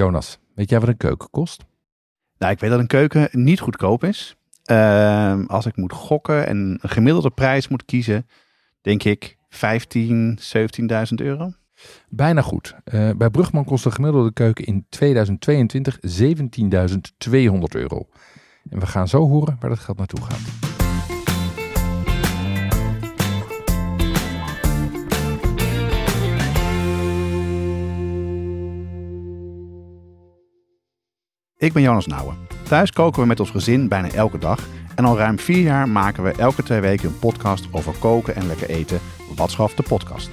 Jonas, weet jij wat een keuken kost? Nou, ik weet dat een keuken niet goedkoop is. Ehm, als ik moet gokken en een gemiddelde prijs moet kiezen, denk ik 15, 17.000 euro. Bijna goed. Eh, bij Brugman kost de gemiddelde keuken in 2022 17.200 euro. En we gaan zo horen waar dat geld naartoe gaat. Ik ben Jonas Nouwen. Thuis koken we met ons gezin bijna elke dag. En al ruim vier jaar maken we elke twee weken een podcast over koken en lekker eten. Watschaf de podcast.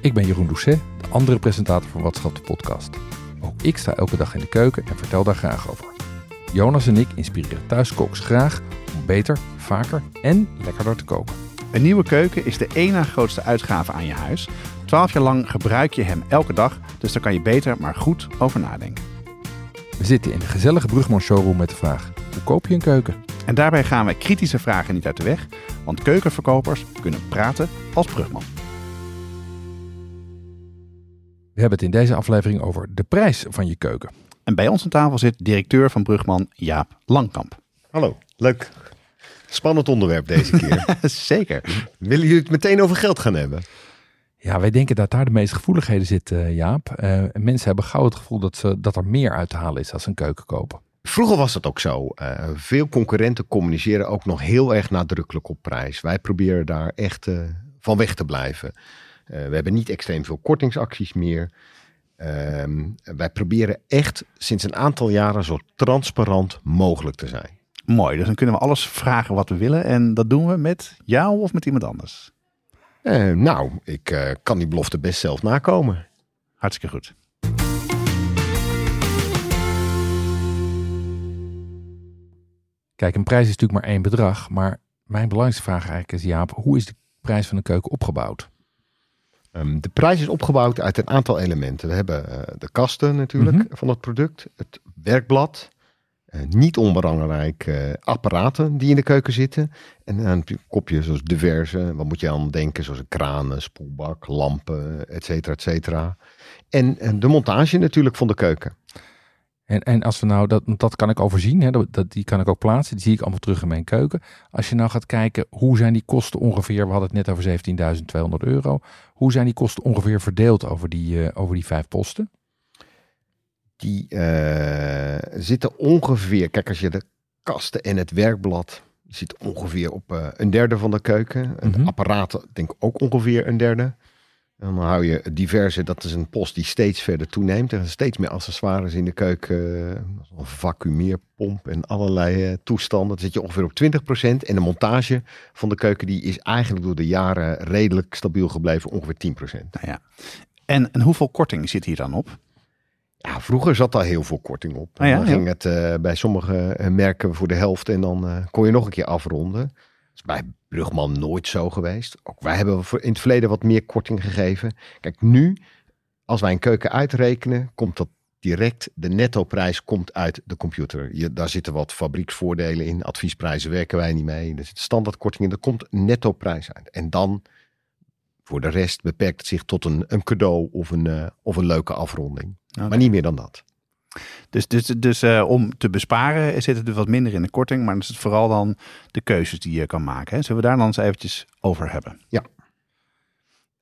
Ik ben Jeroen Doucet, de andere presentator van Watschap de podcast. Ook ik sta elke dag in de keuken en vertel daar graag over. Jonas en ik inspireren thuiskooks graag om beter, vaker en lekkerder te koken. Een nieuwe keuken is de ene grootste uitgave aan je huis. Twaalf jaar lang gebruik je hem elke dag, dus daar kan je beter maar goed over nadenken. We zitten in de gezellige Brugman showroom met de vraag: hoe koop je een keuken? En daarbij gaan we kritische vragen niet uit de weg, want keukenverkopers kunnen praten als Brugman. We hebben het in deze aflevering over de prijs van je keuken. En bij ons aan tafel zit directeur van Brugman Jaap Langkamp. Hallo, leuk. Spannend onderwerp deze keer. Zeker. Willen jullie het meteen over geld gaan hebben? Ja, wij denken dat daar de meeste gevoeligheden zitten, Jaap. Uh, mensen hebben gauw het gevoel dat, ze, dat er meer uit te halen is als ze een keuken kopen. Vroeger was dat ook zo. Uh, veel concurrenten communiceren ook nog heel erg nadrukkelijk op prijs. Wij proberen daar echt uh, van weg te blijven. we hebben niet extreem veel kortingsacties meer. Ehm, wij proberen echt sinds een aantal jaren zo transparant mogelijk te zijn. Mooi, dus dan kunnen we alles vragen wat we willen. En dat doen we met jou of met iemand anders? Uh, nou, ik uh, kan die belofte best zelf nakomen. Hartstikke goed. Kijk, een prijs is natuurlijk maar één bedrag. Maar mijn belangrijkste vraag eigenlijk is, Jaap, hoe is de prijs van een keuken opgebouwd? Um, de prijs is opgebouwd uit een aantal elementen. We hebben uh, de kasten natuurlijk mm -hmm. van het product, het werkblad, niet onbelangrijk uh, apparaten die in de keuken zitten. En een kopje zoals diverse, wat moet je aan denken, zoals kraan, spoelbak, lampen, et cetera, et cetera. En, de montage natuurlijk van de keuken. En, en als we nou, dat, dat kan ik overzien, hè, dat, die kan ik ook plaatsen, die zie ik allemaal terug in mijn keuken. Als je nou gaat kijken, hoe zijn die kosten ongeveer, we hadden het net over 17.200 euro. Hoe zijn die kosten ongeveer verdeeld over die, uh, over die vijf posten? Die uh, zitten ongeveer, kijk als je de kasten en het werkblad zit ongeveer op uh, een derde van de keuken. Mm -hmm. De apparaten denk ik ook ongeveer een derde. En dan hou je diverse, dat is een post die steeds verder toeneemt. Er zijn steeds meer accessoires in de keuken. Een vacuumeerpomp en allerlei uh, toestanden. Dan zit je ongeveer op 20%. En de montage van de keuken die is eigenlijk door de jaren redelijk stabiel gebleven. Ongeveer 10%. Nou ja. en, en hoeveel korting zit hier dan op? Ja, vroeger zat daar heel veel korting op. Ja, dan ging het uh, bij sommige uh, merken voor de helft en dan uh, kon je nog een keer afronden. Dat is bij Brugman nooit zo geweest. Ook wij hebben in het verleden wat meer korting gegeven. Kijk, nu, als wij een keuken uitrekenen, komt dat direct, de nettoprijs komt uit de computer. Je, daar zitten wat fabrieksvoordelen in. Adviesprijzen werken wij niet mee. Er zit standaardkorting in. Er komt nettoprijs uit. En dan, voor de rest, beperkt het zich tot een, een cadeau of een, of een leuke afronding. Okay. Maar niet meer dan dat. Dus, dus, dus uh, om te besparen zit het dus wat minder in de korting. Maar het is vooral dan de keuzes die je kan maken. Hè? Zullen we daar dan eens eventjes over hebben? Ja.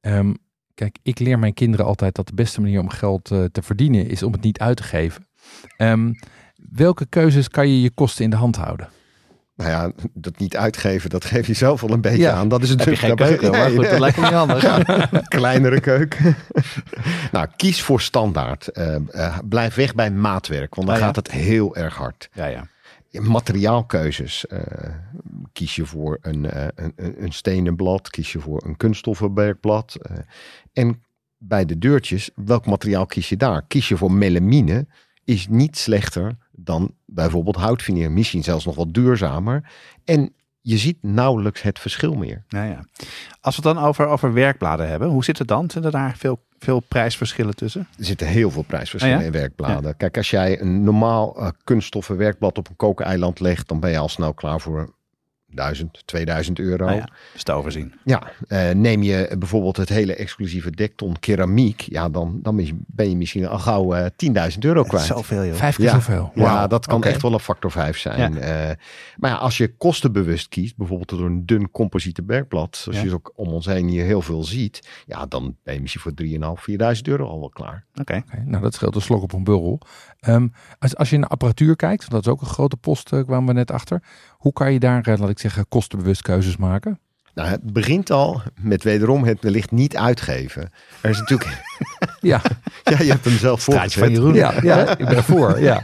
Um, kijk, ik leer mijn kinderen altijd dat de beste manier om geld uh, te verdienen is om het niet uit te geven. Um, welke keuzes kan je je kosten in de hand houden? Nou ja, dat niet uitgeven, dat geef je zelf al een beetje ja. aan. Dat is je geen keuken, maar goed, dat lijkt me niet handig. Ja, kleinere keuken. nou, kies voor standaard. Uh, uh, blijf weg bij maatwerk, want dan Ah, gaat het heel erg hard. Ja, ja. Materiaalkeuzes. Uh, kies je voor een, een, een stenen blad, kies je voor een kunststoffenwerkblad. En bij de deurtjes, welk materiaal kies je daar? Kies je voor melamine, is niet slechter dan bijvoorbeeld houtveneer. Misschien zelfs nog wat duurzamer. En je ziet nauwelijks het verschil meer. Ja, ja. Als we het dan over, over werkbladen hebben, hoe zit het dan? Zijn er daar veel, veel prijsverschillen tussen? Er zitten heel veel prijsverschillen ja? in werkbladen. Ja. Kijk, als jij een normaal uh, kunststoffen werkblad op een kookeiland legt, dan ben je al snel klaar voor 1000, 2000 euro. Nou ja, is te overzien. Ja, eh, neem je bijvoorbeeld het hele exclusieve dekton keramiek, ja, dan, dan ben je- misschien al gauw eh 10.000 euro kwijt. Zoveel joh. Vijf keer Ja, zoveel. Ja, dat kan echt wel een factor 5 zijn. Ja. Eh, maar ja, als je kostenbewust kiest, bijvoorbeeld door een dun composiete werkblad, zoals Ja. je ook om ons heen hier heel veel ziet, ja, dan ben je misschien voor 3.500, 4.000 euro al wel klaar. Oké. Oké, nou, dat scheelt een slok op een burrel. Ehm, als, als je naar apparatuur kijkt, want dat is ook een grote post, kwamen we net achter. Hoe kan je daar, laat ik zeggen, kostenbewust keuzes maken? Nou, het begint al met wederom het wellicht niet uitgeven. Er is natuurlijk, Ja, ja, je hebt hem zelf van voorgezet. Jeroen. ja, ja ik ben ervoor. Ja.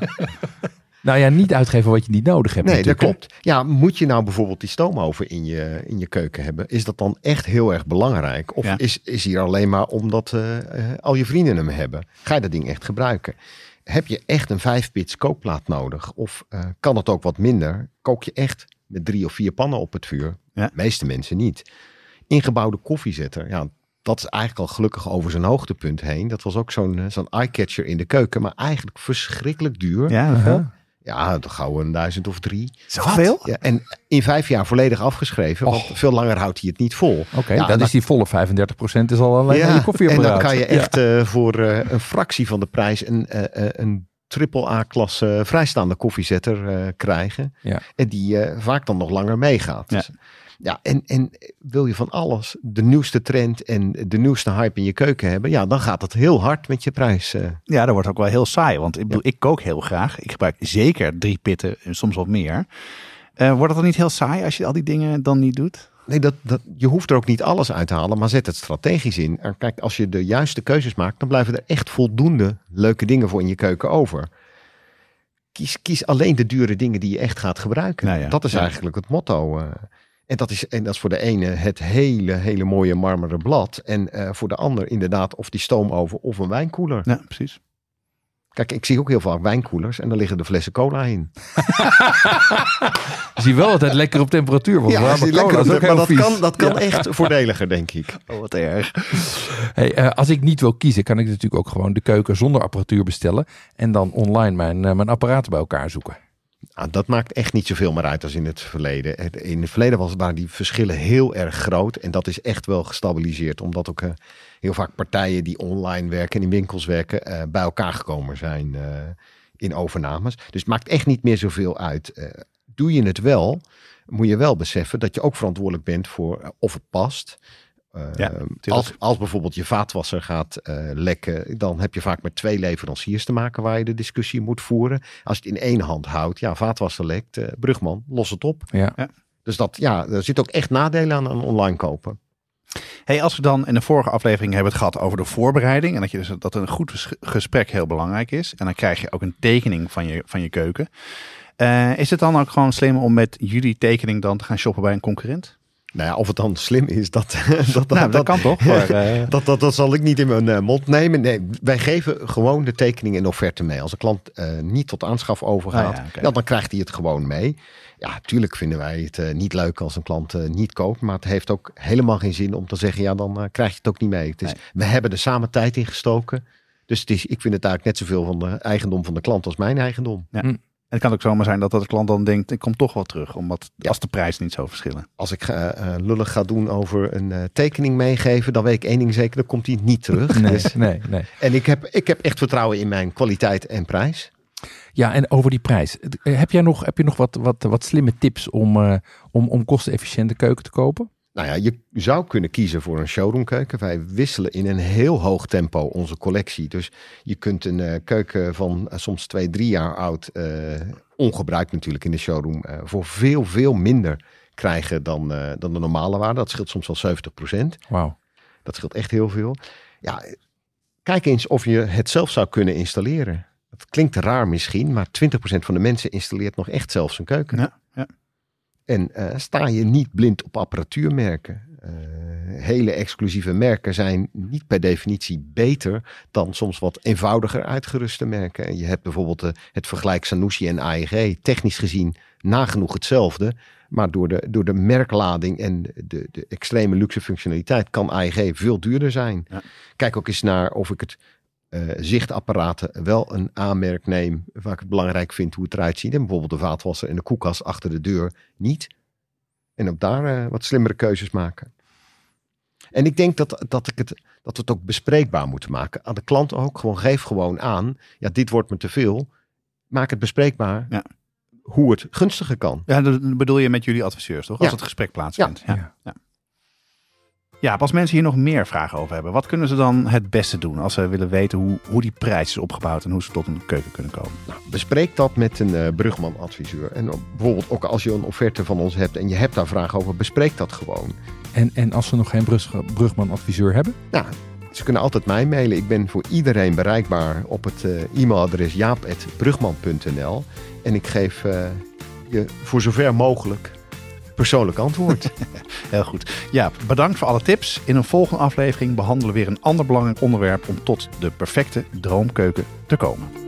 Nou ja, niet uitgeven wat je niet nodig hebt. Nee, dat natuurlijk, klopt. Ja, moet je nou bijvoorbeeld die stoomoven in je, in je keuken hebben? Is dat dan echt heel erg belangrijk? Of Ja. is, is hier alleen maar omdat eh, eh, al je vrienden hem hebben? Ga je dat ding echt gebruiken? Heb je echt een 5-pits kookplaat nodig? Of eh, kan het ook wat minder? Kook je echt met drie of vier pannen op het vuur? Ja. meeste mensen niet. Ingebouwde koffiezetter, ja, dat is eigenlijk al gelukkig over zijn hoogtepunt heen. Dat was ook zo'n eh, zo'n eye-catcher in de keuken, maar eigenlijk verschrikkelijk duur. Ja, hoeveel? Ja, dan gauw een duizend of drie. Zoveel? Ja, en in vijf jaar volledig afgeschreven, want veel langer houdt hij het niet vol. Oké, Ja, dan- is die volle 35% is al alleen je en dan kan je Ja. echt eh, voor eh, een fractie van de prijs een, een triple A-klasse vrijstaande koffiezetter eh, krijgen. Ja. En die eh, vaak dan nog langer meegaat. Ja. Dus, ja, en, en wil je van alles, de nieuwste trend en de nieuwste hype in je keuken hebben, ja, dan gaat het heel hard met je prijs. eh. Ja, dat wordt ook wel heel saai. Want ik bedoel, ik kook heel graag. Ik gebruik zeker drie pitten en soms wat meer. Eh, wordt het dan niet heel saai als je al die dingen dan niet doet? Nee, dat, dat, je hoeft er ook niet alles uit te halen, maar zet het strategisch in. En kijk, als je de juiste keuzes maakt, dan blijven er echt voldoende leuke dingen voor in je keuken over. Kies, kies alleen de dure dingen die je echt gaat gebruiken. Nou ja, dat is ja. eigenlijk het motto. eh. en, dat is, en dat is voor de ene het hele, hele mooie marmeren blad. En eh, voor de ander inderdaad of die stoomoven of een wijnkoeler. Ja, precies. Kijk, ik zie ook heel vaak wijnkoelers en daar liggen de flessen cola in. Zie wel altijd lekker op temperatuur. Want warme zie cola lekker is ook maar dat vies. kan, dat kan Ja. echt voordeliger, denk ik. Oh, wat erg. Hey, eh, als ik niet wil kiezen, kan ik natuurlijk ook gewoon de keuken zonder apparatuur bestellen. En dan online mijn, eh, mijn apparaten bij elkaar zoeken. Nou, dat maakt echt niet zoveel meer uit als in het verleden. In het verleden was, waren die verschillen heel erg groot. En dat is echt wel gestabiliseerd. Omdat ook eh, heel vaak partijen die online werken en in winkels werken... eh, bij elkaar gekomen zijn eh, in overnames. Dus het maakt echt niet meer zoveel uit. Eh, doe je het wel, moet je wel beseffen... dat je ook verantwoordelijk bent voor of het past... Eh, Ja, als, als bijvoorbeeld je vaatwasser gaat eh, lekken, dan heb je vaak met twee leveranciers te maken waar je de discussie moet voeren. Als je het in één hand houdt, ja, vaatwasser lekt, eh, brugman, los het op. Ja. Dus dat, ja, er zit ook echt nadelen aan aan online kopen. Hey, als we dan in de vorige aflevering hebben het gehad over de voorbereiding. En dat, je dus, dat een goed ges- gesprek heel belangrijk is. En dan krijg je ook een tekening van je, van je keuken. Eh, is het dan ook gewoon slim om met jullie tekening dan te gaan shoppen bij een concurrent? Nou ja, of het dan slim is, dat, dat, dat, nou, dat, kan toch? Maar, eh, Dat, dat, dat zal ik niet in mijn eh, mond nemen. Nee, wij geven gewoon de tekening en offerte mee. Als een klant eh, niet tot aanschaf overgaat, Ah ja, ja, dan krijgt hij het gewoon mee. Ja, natuurlijk vinden wij het eh, niet leuk als een klant eh, niet koopt. Maar het heeft ook helemaal geen zin om te zeggen, ja, dan krijg je het ook niet mee. Het is, Nee. We hebben er samen tijd in gestoken. Dus het is, ik vind het eigenlijk net zoveel van de eigendom van de klant als mijn eigendom. Het kan ook zomaar zijn dat de klant dan denkt, ik kom toch wel terug. Omdat Ja. als de prijs niet zo verschillen. Als ik eh, eh, lullig ga doen over een eh, tekening meegeven, dan weet ik één ding zeker, dan komt hij niet terug. Nee, Dus- nee, nee. en ik heb, ik heb echt vertrouwen in mijn kwaliteit en prijs. Ja, en over die prijs. Heb jij nog, heb je nog wat, wat, wat slimme tips om, eh, om, om kostenefficiënte keuken te kopen? Nou ja, je zou kunnen kiezen voor een showroomkeuken. Wij wisselen in een heel hoog tempo onze collectie. Dus je kunt een eh, keuken van eh, soms twee, drie jaar oud, eh, ongebruikt natuurlijk in de showroom, eh, voor veel, veel minder krijgen dan, eh, dan de normale waarde. Dat scheelt soms wel 70% Wauw. Dat scheelt echt heel veel. Ja, kijk eens of je het zelf zou kunnen installeren. Het klinkt raar misschien, maar 20% van de mensen installeert nog echt zelf zijn keuken. Ja, ja. En eh, sta je niet blind op apparatuurmerken. Eh, hele exclusieve merken zijn niet per definitie beter dan soms wat eenvoudiger uitgeruste merken. En je hebt bijvoorbeeld eh, het vergelijk Sanusi en AEG. Technisch gezien nagenoeg hetzelfde. Maar door de, door de merklading en de, de extreme luxe functionaliteit kan AEG veel duurder zijn. Ja. Kijk ook eens naar of ik het eh, zichtapparaten wel een aanmerk neem. Waar ik het belangrijk vind hoe het eruit ziet. En bijvoorbeeld de vaatwasser en de koelkast achter de deur niet. En op daar eh, wat slimmere keuzes maken. En ik denk dat, dat, ik het, dat we het ook bespreekbaar moeten maken. Aan de klant ook. Gewoon geef gewoon aan. Ja, dit wordt me te veel. Maak het bespreekbaar. Ja. Hoe het gunstiger kan. Ja, dat bedoel je met jullie adviseurs, toch? Als Ja. het gesprek plaatsvindt. Ja. Ja. Ja. Als mensen hier nog meer vragen over hebben, wat kunnen ze dan het beste doen als ze willen weten hoe, hoe die prijs is opgebouwd en hoe ze tot een keuken kunnen komen? Nou, bespreek dat met een eh, Brugman-adviseur. En bijvoorbeeld ook als je een offerte van ons hebt en je hebt daar vragen over, bespreek dat gewoon. En, en als ze nog geen Brug- Brugman-adviseur hebben? Nou, ze kunnen altijd mij mailen. Ik ben voor iedereen bereikbaar op het eh, e-mailadres jaap.brugman.nl. En ik geef eh, je voor zover mogelijk persoonlijk antwoord. Heel goed. Ja, bedankt voor alle tips. In een volgende aflevering behandelen we weer een ander belangrijk onderwerp om tot de perfecte droomkeuken te komen.